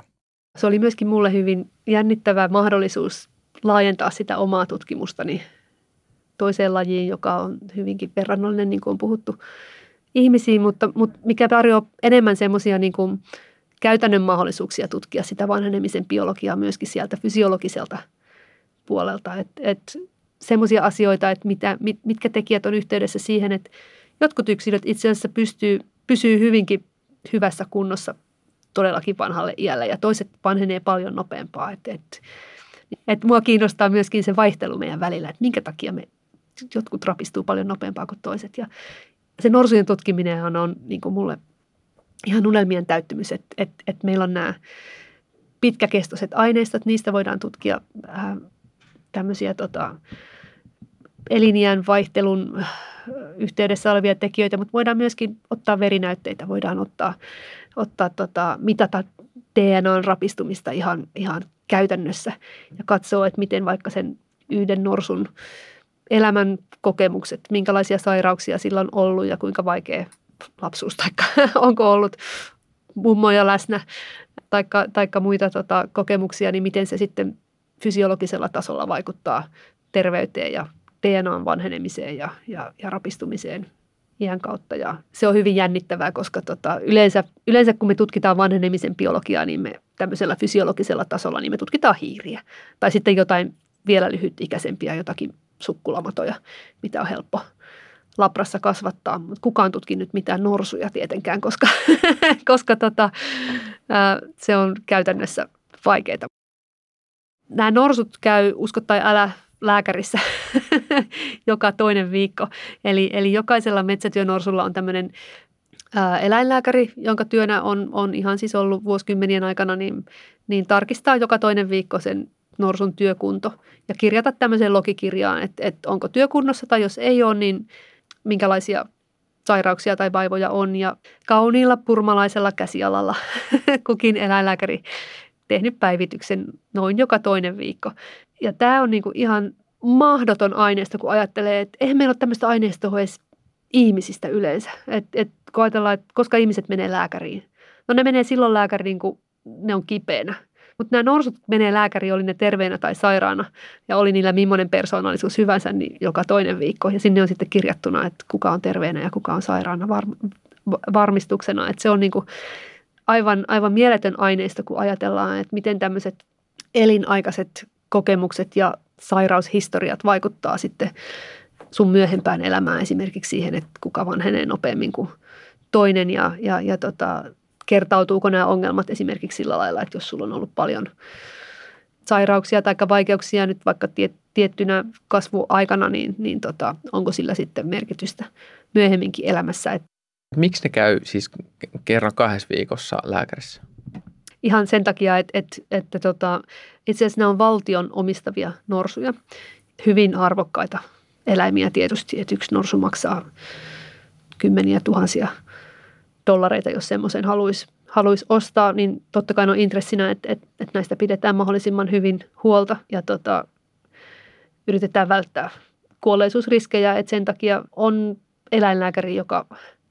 Se oli myöskin mulle hyvin jännittävä mahdollisuus laajentaa sitä omaa tutkimustani toiseen lajiin, joka on hyvinkin verrannollinen, niin kuin on puhuttu ihmisiin, mutta, mutta mikä tarjoaa enemmän semmoisia niin kuin käytännön mahdollisuuksia tutkia sitä vanhenemisen biologiaa myöskin sieltä fysiologiselta puolelta. Et, et semmoisia asioita, että mitä, mit, mitkä tekijät on yhteydessä siihen, että jotkut yksilöt itse asiassa pystyy, pysyy hyvinkin hyvässä kunnossa todellakin vanhalle iälle ja toiset vanhenee paljon nopeampaa. Et, et, et mua kiinnostaa myöskin se vaihtelu meidän välillä, että minkä takia me jotkut rapistuu paljon nopeampaa kuin toiset. Ja se norsujen tutkiminen on, on niin kuin mulle ihan unelmien täyttymys, että, että, että meillä on nämä pitkäkestoiset aineistot, niistä voidaan tutkia äh, tämmöisiä tota, elinjään vaihtelun äh, yhteydessä olevia tekijöitä, mutta voidaan myöskin ottaa verinäytteitä, voidaan ottaa, ottaa tota, mitata DNAn rapistumista ihan, ihan käytännössä ja katsoa, että miten vaikka sen yhden norsun elämän kokemukset, minkälaisia sairauksia sillä on ollut ja kuinka vaikea lapsuus, tai onko ollut mummoja läsnä, taikka, taikka muita tota, kokemuksia, niin miten se sitten fysiologisella tasolla vaikuttaa terveyteen ja DNAn vanhenemiseen ja, ja, ja rapistumiseen iän kautta. Ja se on hyvin jännittävää, koska tota, yleensä, yleensä kun me tutkitaan vanhenemisen biologiaa, niin me tämmöisellä fysiologisella tasolla, niin me tutkitaan hiiriä. Tai sitten jotain vielä lyhytikäisempiä, jotakin sukkulamatoja, mitä on helppo labrassa kasvattaa, mutta kukaan tutki nyt mitään norsuja tietenkään, koska, koska tota, ää, se on käytännössä vaikeaa. Nämä norsut käy, usko tai älä, lääkärissä joka toinen viikko. Eli, eli jokaisella metsätyönorsulla on tämmöinen ää, eläinlääkäri, jonka työnä on, on ihan siis ollut vuosikymmenien aikana, niin, niin tarkistaa joka toinen viikko sen norsun työkunto ja kirjata tämmöiseen logikirjaan, että, että onko työkunnossa tai jos ei ole, niin minkälaisia sairauksia tai vaivoja on. Ja kauniilla purmalaisella käsialalla kukin eläinlääkäri tehnyt päivityksen noin joka toinen viikko. Ja tämä on niinku ihan mahdoton aineisto, kun ajattelee, että eihän meillä ole tämmöistä aineistoa edes ihmisistä yleensä. Et, et, kun ajatellaan, että koska ihmiset menee lääkäriin. No ne menee silloin lääkäriin, kun ne on kipeänä. Mutta nämä norsut menee lääkäriin, oli ne terveenä tai sairaana ja oli niillä millainen persoonallisuus hyvänsä niin joka toinen viikko. Ja sinne on sitten kirjattuna, että kuka on terveenä ja kuka on sairaana var, varmistuksena. Että se on niin kuin aivan, aivan mieletön aineisto, kun ajatellaan, että miten tämmöiset elinaikaiset kokemukset ja sairaushistoriat vaikuttaa sitten sun myöhempään elämään esimerkiksi siihen, että kuka vanhenee nopeammin kuin toinen ja, ja, ja tota, kertautuuko nämä ongelmat esimerkiksi sillä lailla, että jos sulla on ollut paljon sairauksia tai vaikeuksia nyt vaikka tiettynä kasvuaikana, niin, niin tota, onko sillä sitten merkitystä myöhemminkin elämässä. Miksi ne käy siis kerran kahdessa viikossa lääkärissä? Ihan sen takia, että, että, että tota, itse asiassa ne on valtion omistavia norsuja. Hyvin arvokkaita eläimiä tietysti, että yksi norsu maksaa kymmeniä tuhansia – dollareita, jos semmoisen haluaisi haluais ostaa, niin totta kai on intressinä, että, että, että näistä pidetään mahdollisimman hyvin huolta ja tota, yritetään välttää kuolleisuusriskejä, että sen takia on eläinlääkäri, joka,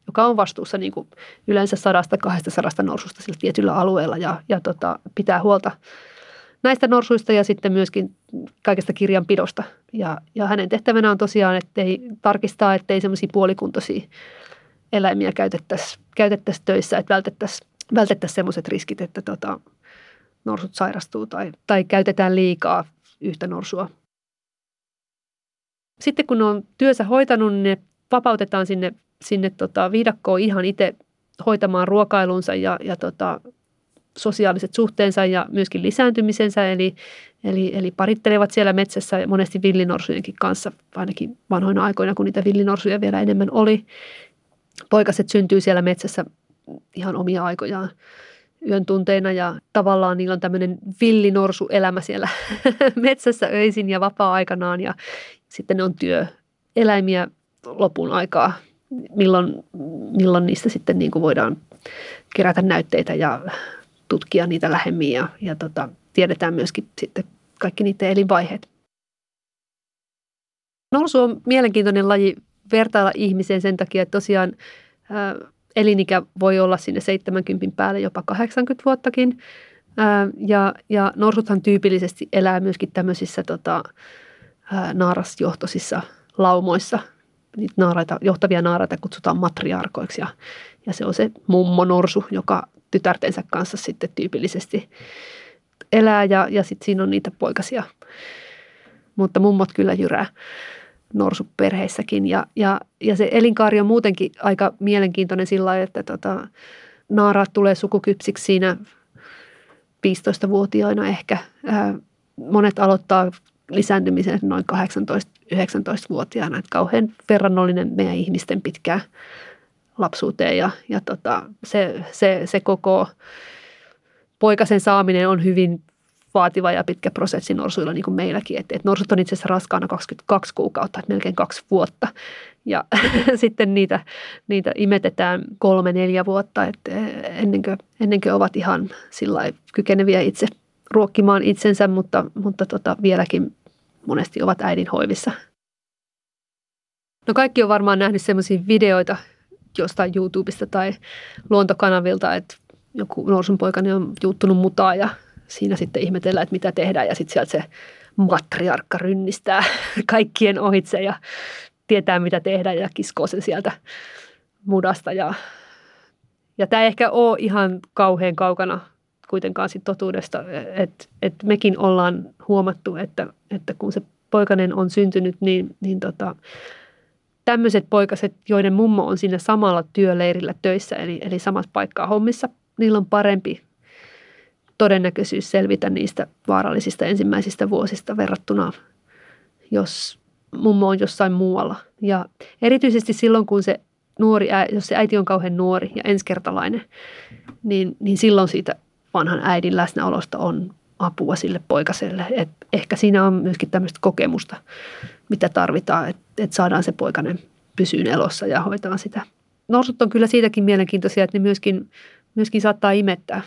joka on vastuussa niin kuin yleensä sadasta, kahdesta sadasta norsusta sillä tietyllä alueella ja, ja tota, pitää huolta näistä norsuista ja sitten myöskin kaikesta kirjanpidosta. Ja, ja hänen tehtävänä on tosiaan, ettei tarkistaa, ettei semmoisia puolikuntoisia eläimiä käytettäisiin käytettäisi töissä, että vältettäisiin vältettäisi sellaiset riskit, että tota, norsut sairastuu tai, tai käytetään liikaa yhtä norsua. Sitten kun ne on työnsä hoitanut, niin ne vapautetaan sinne, sinne tota viidakkoon ihan itse hoitamaan ruokailunsa ja, ja tota, sosiaaliset suhteensa ja myöskin lisääntymisensä. Eli, eli, eli parittelevat siellä metsässä monesti villinorsujenkin kanssa, ainakin vanhoina aikoina, kun niitä villinorsuja vielä enemmän oli poikaset syntyy siellä metsässä ihan omia aikojaan yön tunteina ja tavallaan niillä on tämmöinen villinorsu elämä siellä metsässä öisin ja vapaa-aikanaan ja sitten ne on työeläimiä lopun aikaa, milloin, milloin niistä sitten niin kuin voidaan kerätä näytteitä ja tutkia niitä lähemmin ja, ja tota, tiedetään myöskin sitten kaikki niiden elinvaiheet. Norsu on mielenkiintoinen laji vertailla ihmiseen sen takia, että tosiaan ää, elinikä voi olla sinne 70 päälle jopa 80 vuottakin. Ää, ja, ja norsuthan tyypillisesti elää myöskin tämmöisissä tota, ää, naarasjohtoisissa laumoissa. Niitä naaraita, johtavia naaraita kutsutaan matriarkoiksi ja, ja se on se mummo norsu, joka tytärtensä kanssa sitten tyypillisesti elää ja, ja sitten siinä on niitä poikasia. Mutta mummot kyllä jyrää norsuperheissäkin ja, ja, ja se elinkaari on muutenkin aika mielenkiintoinen sillä lailla, että tota, naaraat tulee sukukypsiksi siinä 15-vuotiaina ehkä. Ää, monet aloittaa lisääntymisen noin 18-19-vuotiaana, että kauhean verrannollinen meidän ihmisten pitkään lapsuuteen ja, ja tota, se, se, se koko poikasen saaminen on hyvin vaativa ja pitkä prosessi norsuilla niin kuin meilläkin. Et, et norsut on itse asiassa raskaana 22 kuukautta, että melkein kaksi vuotta. Ja sitten niitä, niitä imetetään kolme-neljä vuotta, että ennen kuin, ennen kuin ovat ihan sillä kykeneviä itse ruokkimaan itsensä, mutta, mutta tota, vieläkin monesti ovat äidin hoivissa. No kaikki on varmaan nähnyt sellaisia videoita jostain YouTubesta tai luontokanavilta, että joku norsunpoikani on juuttunut mutaa ja siinä sitten ihmetellään, että mitä tehdään ja sitten sieltä se matriarkka rynnistää kaikkien ohitse ja tietää mitä tehdä ja kiskoo sen sieltä mudasta. Ja, ja tämä ei ehkä ole ihan kauhean kaukana kuitenkaan sit totuudesta, että et mekin ollaan huomattu, että, että kun se poikanen on syntynyt, niin, niin tota, tämmöiset poikaset, joiden mummo on siinä samalla työleirillä töissä, eli, eli samassa paikkaa hommissa, niillä on parempi todennäköisyys selvitä niistä vaarallisista ensimmäisistä vuosista verrattuna, jos mummo on jossain muualla. Ja erityisesti silloin, kun se nuori, jos se äiti on kauhean nuori ja ensikertalainen, niin, niin silloin siitä vanhan äidin läsnäolosta on apua sille poikaselle. Et ehkä siinä on myöskin tämmöistä kokemusta, mitä tarvitaan, että et saadaan se poikainen pysyyn elossa ja hoitaa sitä. Norsut on kyllä siitäkin mielenkiintoisia, että ne myöskin, myöskin saattaa imettää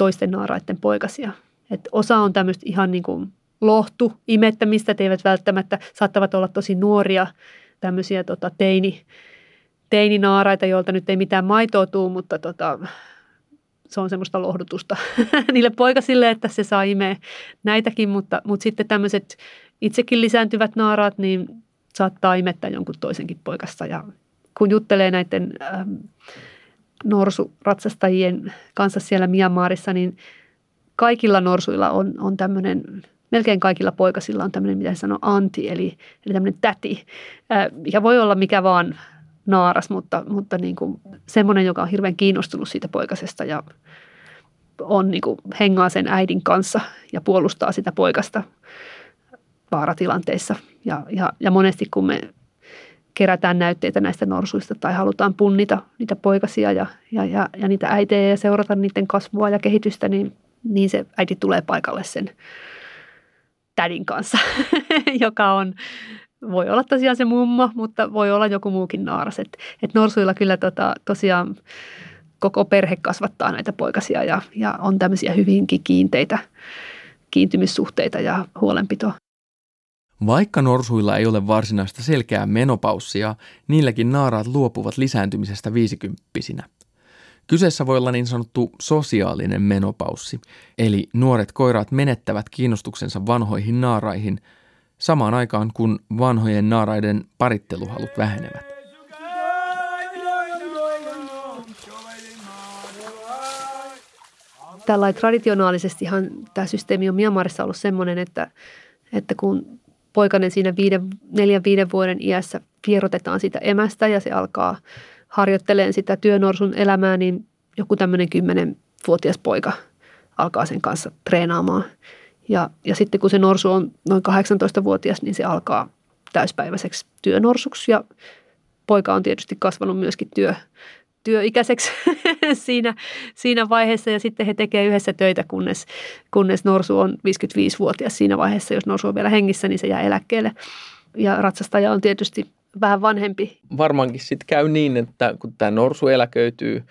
toisten naaraiden poikasia. Et osa on tämmöistä ihan niin kuin lohtu imettämistä, että eivät välttämättä saattavat olla tosi nuoria tämmöisiä tota, teini, teininaaraita, joilta nyt ei mitään maitoa tuu, mutta tota, se on semmoista lohdutusta niille poikasille, että se saa imeä näitäkin, mutta, mutta sitten tämmöiset itsekin lisääntyvät naaraat, niin saattaa imettää jonkun toisenkin poikasta ja kun juttelee näiden ähm, norsuratsastajien kanssa siellä Myanmarissa, niin kaikilla norsuilla on, on tämmöinen, melkein kaikilla poikasilla on tämmöinen, mitä sanoo, anti, eli, eli tämmöinen täti, mikä voi olla mikä vaan naaras, mutta, mutta niin kuin semmoinen, joka on hirveän kiinnostunut siitä poikasesta ja on niin kuin hengaa sen äidin kanssa ja puolustaa sitä poikasta vaaratilanteissa. Ja, ja, ja monesti kun me kerätään näytteitä näistä norsuista tai halutaan punnita niitä poikasia ja, ja, ja, ja niitä äitejä ja seurata niiden kasvua ja kehitystä, niin, niin se äiti tulee paikalle sen tädin kanssa, joka on, voi olla tosiaan se mummo, mutta voi olla joku muukin naaras. Et, et norsuilla kyllä tota, tosiaan koko perhe kasvattaa näitä poikasia ja, ja on tämmöisiä hyvinkin kiinteitä kiintymyssuhteita ja huolenpitoa. Vaikka norsuilla ei ole varsinaista selkeää menopaussia, niilläkin naaraat luopuvat lisääntymisestä viisikymppisinä. Kyseessä voi olla niin sanottu sosiaalinen menopaussi, eli nuoret koiraat menettävät kiinnostuksensa vanhoihin naaraihin samaan aikaan kun vanhojen naaraiden paritteluhalut vähenevät. Tällä traditionaalisestihan tämä systeemi on Myanmarissa ollut sellainen, että, että kun poikainen siinä viiden, neljän, viiden vuoden iässä vierotetaan sitä emästä ja se alkaa harjoitteleen sitä työnorsun elämää, niin joku tämmöinen kymmenenvuotias poika alkaa sen kanssa treenaamaan. Ja, ja sitten kun se norsu on noin 18-vuotias, niin se alkaa täyspäiväiseksi työnorsuksi ja poika on tietysti kasvanut myöskin työ, työikäiseksi siinä, siinä vaiheessa ja sitten he tekevät yhdessä töitä, kunnes, kunnes Norsu on 55-vuotias siinä vaiheessa. Jos Norsu on vielä hengissä, niin se jää eläkkeelle. Ja ratsastaja on tietysti vähän vanhempi. Varmaankin sitten käy niin, että kun tämä norsu eläköityy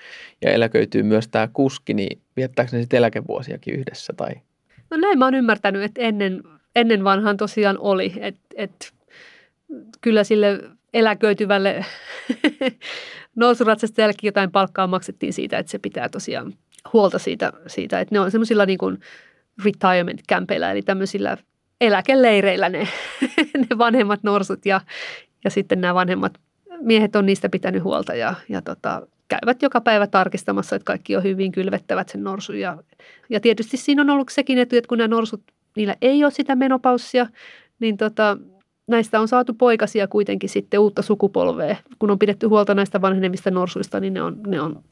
ja eläköityy myös tämä kuski, niin viettääkö ne sitten eläkevuosiakin yhdessä tai? No näin mä oon ymmärtänyt, että ennen, ennen vanhaan tosiaan oli, että, että kyllä sille eläköityvälle nousuratsastajallekin jotain palkkaa maksettiin siitä, että se pitää tosiaan huolta siitä, siitä että ne on semmoisilla niin kuin retirement campeilla, eli tämmöisillä eläkeleireillä ne, ne vanhemmat norsut ja, ja sitten nämä vanhemmat miehet on niistä pitänyt huolta ja, ja tota, käyvät joka päivä tarkistamassa, että kaikki on hyvin, kylvettävät sen norsun. Ja, ja tietysti siinä on ollut sekin etu, että kun nämä norsut, niillä ei ole sitä menopaussia, niin tota, näistä on saatu poikasia kuitenkin sitten uutta sukupolvea. Kun on pidetty huolta näistä vanhenemista norsuista, niin ne on, ne on,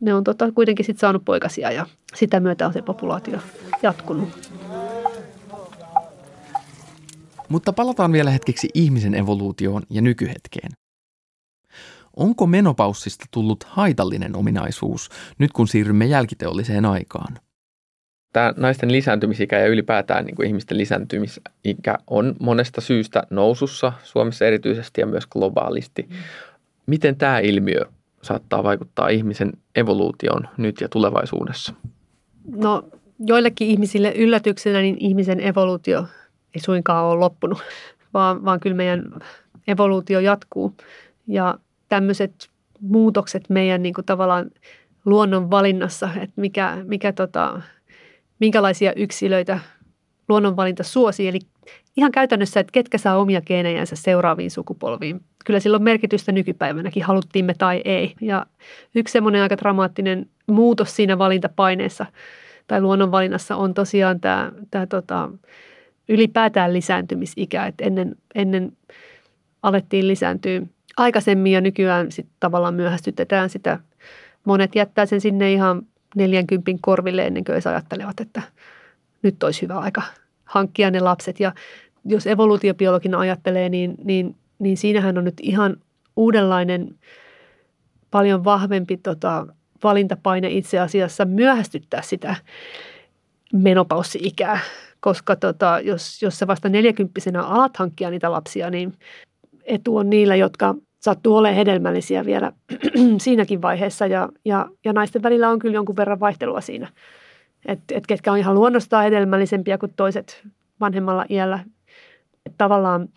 ne on tota, kuitenkin sitten saanut poikasia ja sitä myötä on se populaatio jatkunut. Mutta palataan vielä hetkeksi ihmisen evoluutioon ja nykyhetkeen. Onko menopaussista tullut haitallinen ominaisuus nyt kun siirrymme jälkiteolliseen aikaan? Tämä naisten lisääntymisikä ja ylipäätään niin kuin ihmisten lisääntymisikä on monesta syystä nousussa Suomessa erityisesti ja myös globaalisti. Miten tämä ilmiö saattaa vaikuttaa ihmisen evoluutioon nyt ja tulevaisuudessa? No joillekin ihmisille yllätyksenä niin ihmisen evoluutio ei suinkaan ole loppunut, vaan, vaan kyllä meidän evoluutio jatkuu. Ja tämmöiset muutokset meidän niin kuin tavallaan luonnon valinnassa, että mikä, mikä tota, minkälaisia yksilöitä luonnonvalinta suosii. Eli ihan käytännössä, että ketkä saa omia geenejänsä seuraaviin sukupolviin. Kyllä sillä on merkitystä nykypäivänäkin, haluttiin me tai ei. Ja yksi semmoinen aika dramaattinen muutos siinä valintapaineessa tai luonnonvalinnassa on tosiaan tämä, tämä tota, ylipäätään lisääntymisikä. Että ennen, ennen alettiin lisääntyä aikaisemmin ja nykyään sit tavallaan myöhästytetään sitä. Monet jättää sen sinne ihan 40 korville ennen kuin ajattelevat, että nyt olisi hyvä aika hankkia ne lapset. Ja jos evoluutiobiologina ajattelee, niin, niin, niin siinähän on nyt ihan uudenlainen, paljon vahvempi tota, valintapaine itse asiassa myöhästyttää sitä menopaussi-ikää. Koska tota, jos, jos sä vasta neljäkymppisenä alat hankkia niitä lapsia, niin etu on niillä, jotka sattuu olemaan hedelmällisiä vielä siinäkin vaiheessa ja, ja, ja naisten välillä on kyllä jonkun verran vaihtelua siinä, että et ketkä on ihan luonnostaan hedelmällisempiä kuin toiset vanhemmalla iällä. Et tavallaan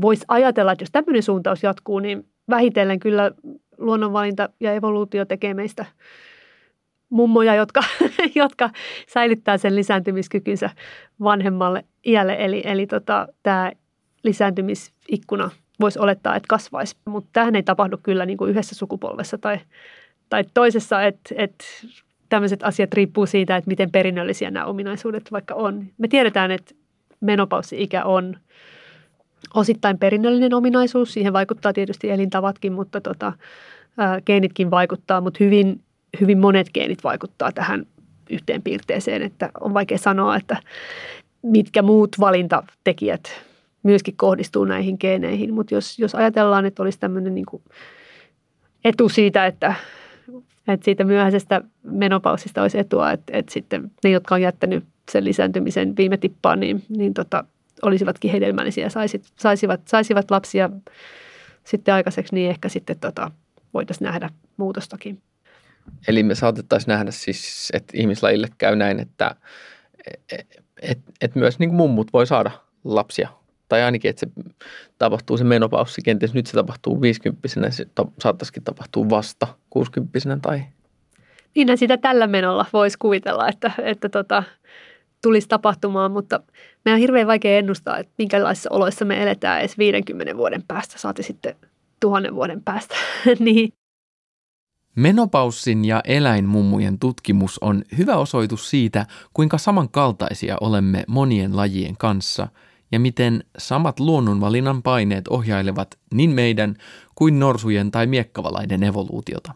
voisi ajatella, että jos tämmöinen suuntaus jatkuu, niin vähitellen kyllä luonnonvalinta ja evoluutio tekee meistä mummoja, jotka, jotka säilyttää sen lisääntymiskykynsä vanhemmalle iälle. Eli, eli tota, tämä lisääntymisikkuna – voisi olettaa, että kasvaisi. Mutta tähän ei tapahdu kyllä niin kuin yhdessä sukupolvessa tai, tai toisessa, että, että tämmöiset asiat riippuu siitä, että miten perinnöllisiä nämä ominaisuudet vaikka on. Me tiedetään, että menopaussi-ikä on osittain perinnöllinen ominaisuus. Siihen vaikuttaa tietysti elintavatkin, mutta tota, ää, geenitkin vaikuttaa, mutta hyvin, hyvin monet geenit vaikuttaa tähän yhteen piirteeseen, että on vaikea sanoa, että mitkä muut valintatekijät myöskin kohdistuu näihin geeneihin. Mutta jos, jos ajatellaan, että olisi tämmöinen niin etu siitä, että, että siitä myöhäisestä menopausista olisi etua, että, että sitten ne, jotka on jättänyt sen lisääntymisen viime tippaan, niin, niin tota, olisivatkin hedelmällisiä saisit, saisivat, saisivat lapsia sitten aikaiseksi, niin ehkä sitten tota, voitaisiin nähdä muutostakin. Eli me saatettaisiin nähdä siis, että ihmislajille käy näin, että et, et, et myös niin mummut voi saada lapsia tai ainakin, että se tapahtuu se menopaussi, kenties nyt se tapahtuu 50 se ta- saattaisikin tapahtua vasta 60 tai... Niin sitä tällä menolla voisi kuvitella, että, että tota, tulisi tapahtumaan, mutta meidän on hirveän vaikea ennustaa, että minkälaisissa oloissa me eletään edes 50 vuoden päästä, saati sitten tuhannen vuoden päästä. niin. Menopaussin ja eläinmummujen tutkimus on hyvä osoitus siitä, kuinka samankaltaisia olemme monien lajien kanssa – ja miten samat luonnonvalinnan paineet ohjailevat niin meidän kuin norsujen tai miekkavalaiden evoluutiota.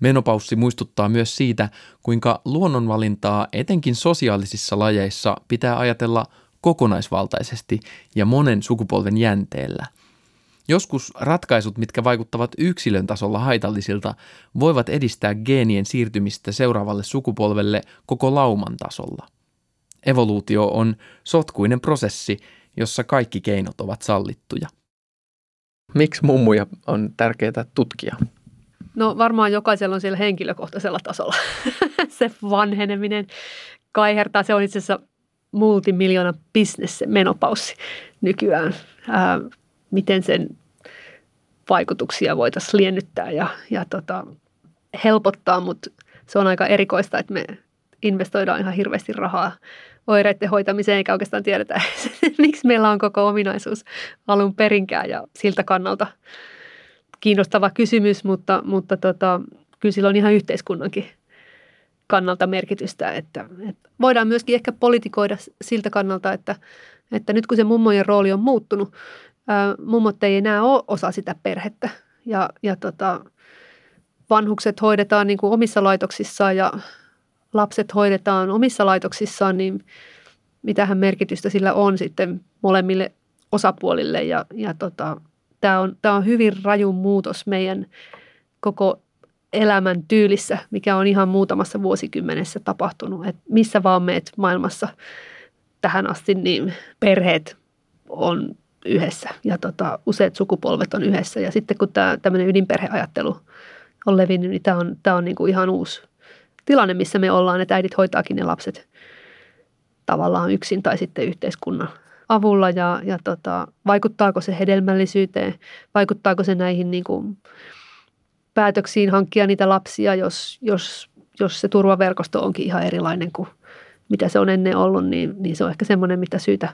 Menopaussi muistuttaa myös siitä, kuinka luonnonvalintaa etenkin sosiaalisissa lajeissa pitää ajatella kokonaisvaltaisesti ja monen sukupolven jänteellä. Joskus ratkaisut, mitkä vaikuttavat yksilön tasolla haitallisilta, voivat edistää geenien siirtymistä seuraavalle sukupolvelle koko lauman tasolla. Evoluutio on sotkuinen prosessi, jossa kaikki keinot ovat sallittuja. Miksi mummuja on tärkeää tutkia? No varmaan jokaisella on siellä henkilökohtaisella tasolla se vanheneminen kaihertaa. Se on itse asiassa multimiljoona business menopaussi nykyään. Ää, miten sen vaikutuksia voitaisiin liennyttää ja, ja tota, helpottaa, mutta se on aika erikoista, että me investoidaan ihan hirveästi rahaa oireiden hoitamiseen, eikä oikeastaan tiedetä, miksi meillä on koko ominaisuus alun perinkään ja siltä kannalta kiinnostava kysymys, mutta, mutta tota, kyllä sillä on ihan yhteiskunnankin kannalta merkitystä, että, että voidaan myöskin ehkä politikoida siltä kannalta, että, että nyt kun se mummojen rooli on muuttunut, ää, mummot ei enää ole osa sitä perhettä ja, ja tota, vanhukset hoidetaan niin kuin omissa laitoksissaan ja lapset hoidetaan omissa laitoksissaan, niin mitähän merkitystä sillä on sitten molemmille osapuolille. Ja, ja tota, tämä on, tämä on hyvin raju muutos meidän koko elämän tyylissä, mikä on ihan muutamassa vuosikymmenessä tapahtunut. Et missä vaan meet maailmassa tähän asti, niin perheet on yhdessä ja tota, useat sukupolvet on yhdessä. Ja sitten kun tämä tämmöinen ydinperheajattelu on levinnyt, niin tämä on, tämä on niin kuin ihan uusi tilanne, missä me ollaan, että äidit hoitaakin ne lapset tavallaan yksin tai sitten yhteiskunnan avulla ja, ja tota, vaikuttaako se hedelmällisyyteen, vaikuttaako se näihin niin kuin päätöksiin hankkia niitä lapsia, jos, jos, jos se turvaverkosto onkin ihan erilainen kuin mitä se on ennen ollut, niin, niin se on ehkä semmoinen, mitä syytä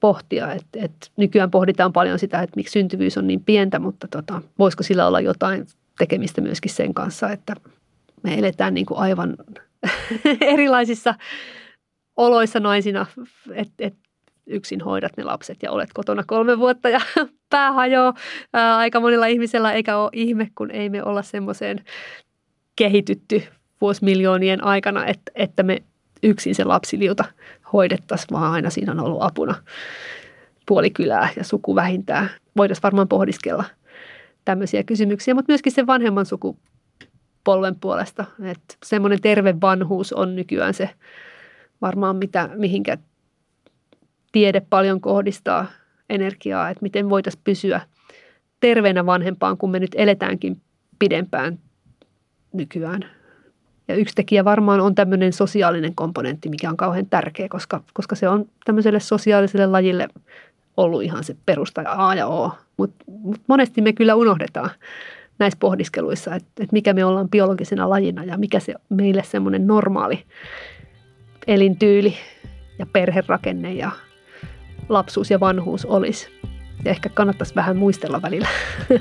pohtia. Et, et nykyään pohditaan paljon sitä, että miksi syntyvyys on niin pientä, mutta tota, voisiko sillä olla jotain tekemistä myöskin sen kanssa, että me eletään niin kuin aivan erilaisissa oloissa naisina, että et yksin hoidat ne lapset ja olet kotona kolme vuotta ja pää hajoaa aika monilla ihmisellä, eikä ole ihme, kun ei me olla semmoiseen kehitytty vuosimiljoonien aikana, että, että me yksin se lapsiliuta hoidettaisiin, vaan aina siinä on ollut apuna puolikylää ja suku vähintään. Voitaisiin varmaan pohdiskella tämmöisiä kysymyksiä, mutta myöskin sen vanhemman sukupolven puolesta. Että semmoinen terve vanhuus on nykyään se varmaan mitä, mihinkä tiede paljon kohdistaa energiaa, että miten voitaisiin pysyä terveenä vanhempaan, kun me nyt eletäänkin pidempään nykyään. Ja yksi tekijä varmaan on tämmöinen sosiaalinen komponentti, mikä on kauhean tärkeä, koska, koska se on tämmöiselle sosiaaliselle lajille ollut ihan se perusta A ja O. Mutta mut monesti me kyllä unohdetaan näissä pohdiskeluissa, että, että mikä me ollaan biologisena lajina ja mikä se meille semmoinen normaali elintyyli ja perherakenne ja lapsuus ja vanhuus olisi. Ja ehkä kannattaisi vähän muistella välillä